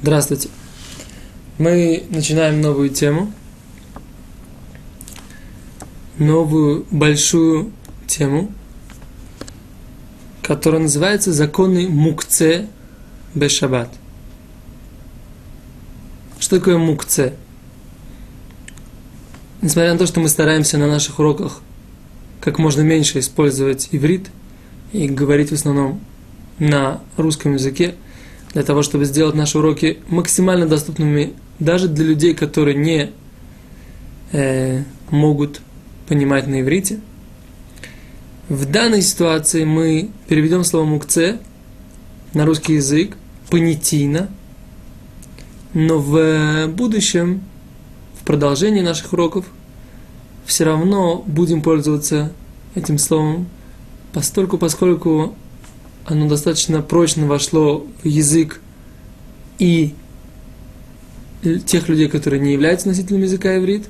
Здравствуйте. Мы начинаем новую тему. Новую большую тему, которая называется «Законы Мукце Бешабат». Что такое Мукце? Несмотря на то, что мы стараемся на наших уроках как можно меньше использовать иврит и говорить в основном на русском языке – для того, чтобы сделать наши уроки максимально доступными даже для людей, которые не э, могут понимать на иврите. В данной ситуации мы переведем слово мукце на русский язык понятийно, но в будущем, в продолжении наших уроков, все равно будем пользоваться этим словом, постольку, поскольку оно достаточно прочно вошло в язык и тех людей, которые не являются носителями языка иврит,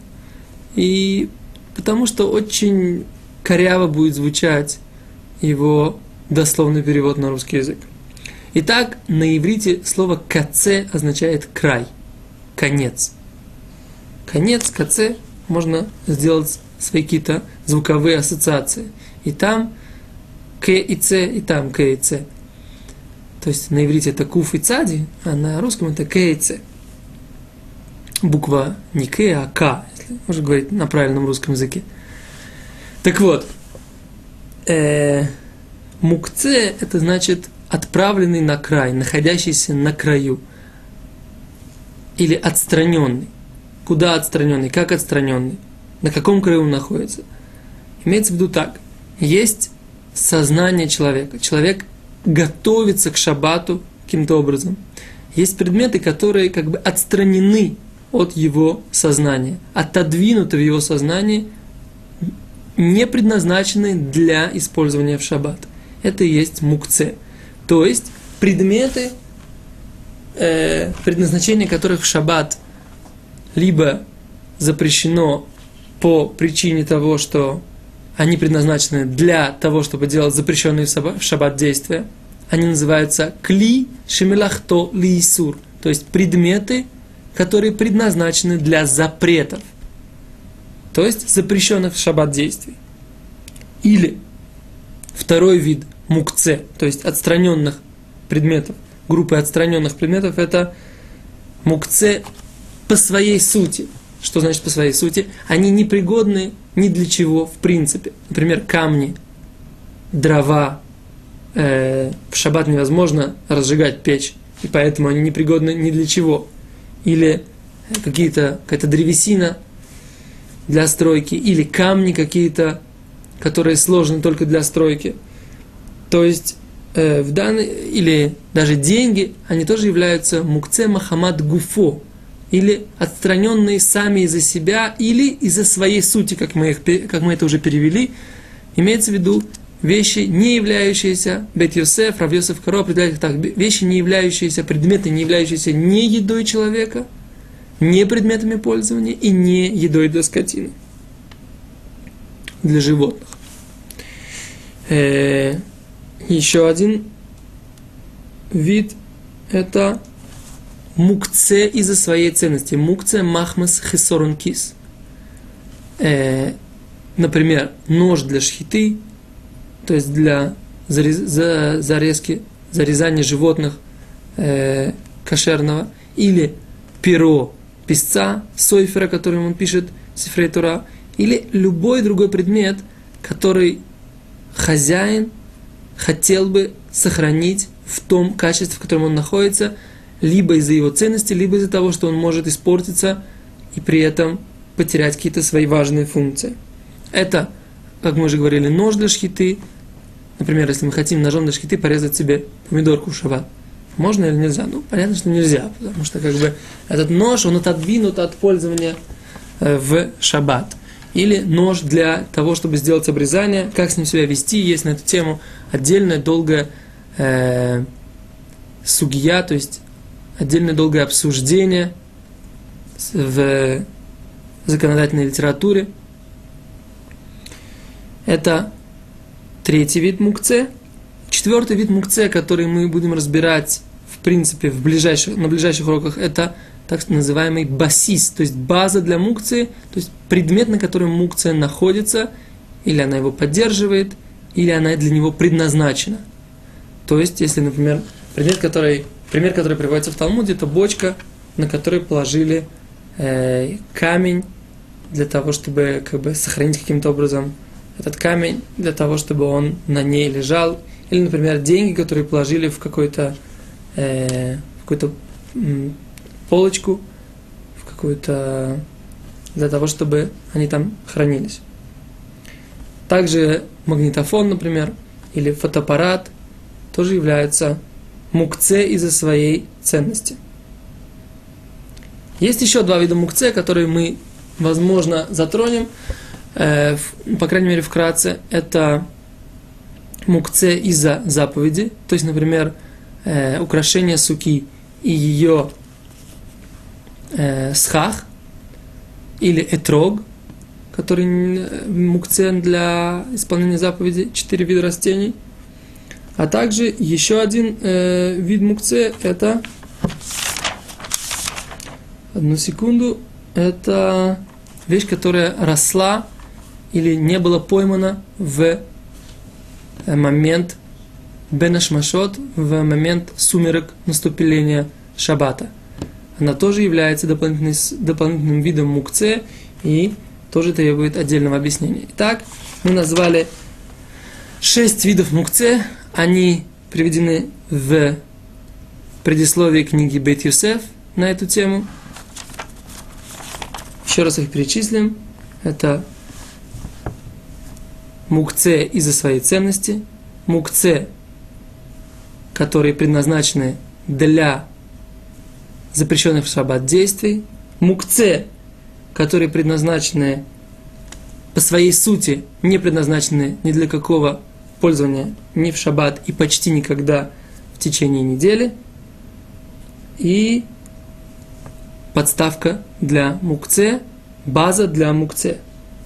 и потому что очень коряво будет звучать его дословный перевод на русский язык. Итак, на иврите слово «каце» означает «край», «конец». Конец, «каце» можно сделать свои какие-то звуковые ассоциации. И там к и Ц, и там К и Ц. То есть на иврите это Куф и Цади, а на русском это К и Ц. Буква не К, а К, если можно говорить на правильном русском языке. Так вот, э, мукце это значит отправленный на край, находящийся на краю. Или отстраненный. Куда отстраненный? Как отстраненный? На каком краю он находится? Имеется в виду так. Есть сознание человека. Человек готовится к шабату каким-то образом. Есть предметы, которые как бы отстранены от его сознания, отодвинуты в его сознании, не предназначены для использования в шаббат. Это и есть мукце. То есть предметы, э, предназначение которых в шаббат либо запрещено по причине того, что они предназначены для того, чтобы делать запрещенные в шаббат действия. Они называются кли шемилахто лиисур, то есть предметы, которые предназначены для запретов, то есть запрещенных в шаббат действий. Или второй вид мукце, то есть отстраненных предметов, группы отстраненных предметов, это мукце по своей сути – что значит по своей сути? Они непригодны ни для чего в принципе. Например, камни, дрова. Э, в шаббат невозможно разжигать печь, и поэтому они непригодны ни для чего. Или какие-то, какая-то древесина для стройки, или камни какие-то, которые сложны только для стройки. То есть э, в данной, или даже деньги, они тоже являются мукце Махамад Гуфо, или отстраненные сами из-за себя, или из-за своей сути, как мы, их, как мы это уже перевели, имеется в виду вещи, не являющиеся, Бет Йосеф, Рав Йосеф Каро определяет их так, вещи, не являющиеся, предметы, не являющиеся не едой человека, не предметами пользования и не едой для скотины, для животных. Э, еще один вид – это мукце из-за своей ценности. Мукце махмас хесорон кис. Э, например, нож для шхиты, то есть для зарез, за, зарезки, зарезания животных э, кошерного, или перо писца, сойфера, которым он пишет Сифрей Тура, или любой другой предмет, который хозяин хотел бы сохранить в том качестве, в котором он находится – либо из-за его ценности, либо из-за того, что он может испортиться и при этом потерять какие-то свои важные функции. Это, как мы уже говорили, нож для шхиты. Например, если мы хотим ножом для шхиты порезать себе помидорку в шаббат. Можно или нельзя? Ну, понятно, что нельзя, потому что как бы этот нож, он отодвинут от пользования э, в шаббат. Или нож для того, чтобы сделать обрезание, как с ним себя вести, есть на эту тему отдельная долгая э, сугия, то есть отдельное долгое обсуждение в законодательной литературе. Это третий вид мукце. Четвертый вид мукце, который мы будем разбирать в принципе, в ближайших, на ближайших уроках, это так называемый басис, то есть база для мукции, то есть предмет, на котором мукция находится, или она его поддерживает, или она для него предназначена. То есть, если, например, предмет, который, пример, который приводится в Талмуде, это бочка, на которой положили э, камень для того, чтобы как бы, сохранить каким-то образом этот камень, для того, чтобы он на ней лежал. Или, например, деньги, которые положили в э, какую-то полочку, в какую-то для того, чтобы они там хранились. Также магнитофон, например, или фотоаппарат тоже являются мукце из-за своей ценности. Есть еще два вида мукце, которые мы, возможно, затронем, э, по крайней мере, вкратце. Это мукце из-за заповеди, то есть, например, э, украшение суки и ее э, схах, или этрог, который мукцен для исполнения заповеди, четыре вида растений. А также еще один э, вид мукце – это одну секунду, это вещь, которая росла или не была поймана в э, момент Бенашмашот, в момент сумерек наступления Шаббата. Она тоже является дополнительным видом мукце и тоже требует отдельного объяснения. Итак, мы назвали шесть видов мукце. Они приведены в предисловии книги Бет Юсеф на эту тему. Еще раз их перечислим. Это мукце из-за своей ценности, мукце, которые предназначены для запрещенных в шаббат действий, мукце, которые предназначены по своей сути, не предназначены ни для какого пользования ни в шаббат и почти никогда в течение недели, и подставка для мукце, база для мукце.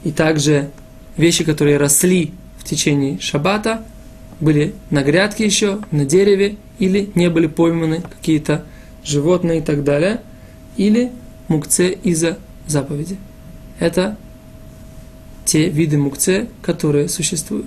И также вещи, которые росли в течение шаббата, были на грядке еще, на дереве, или не были пойманы какие-то животные и так далее, или мукце из-за заповеди. Это те виды мукце, которые существуют.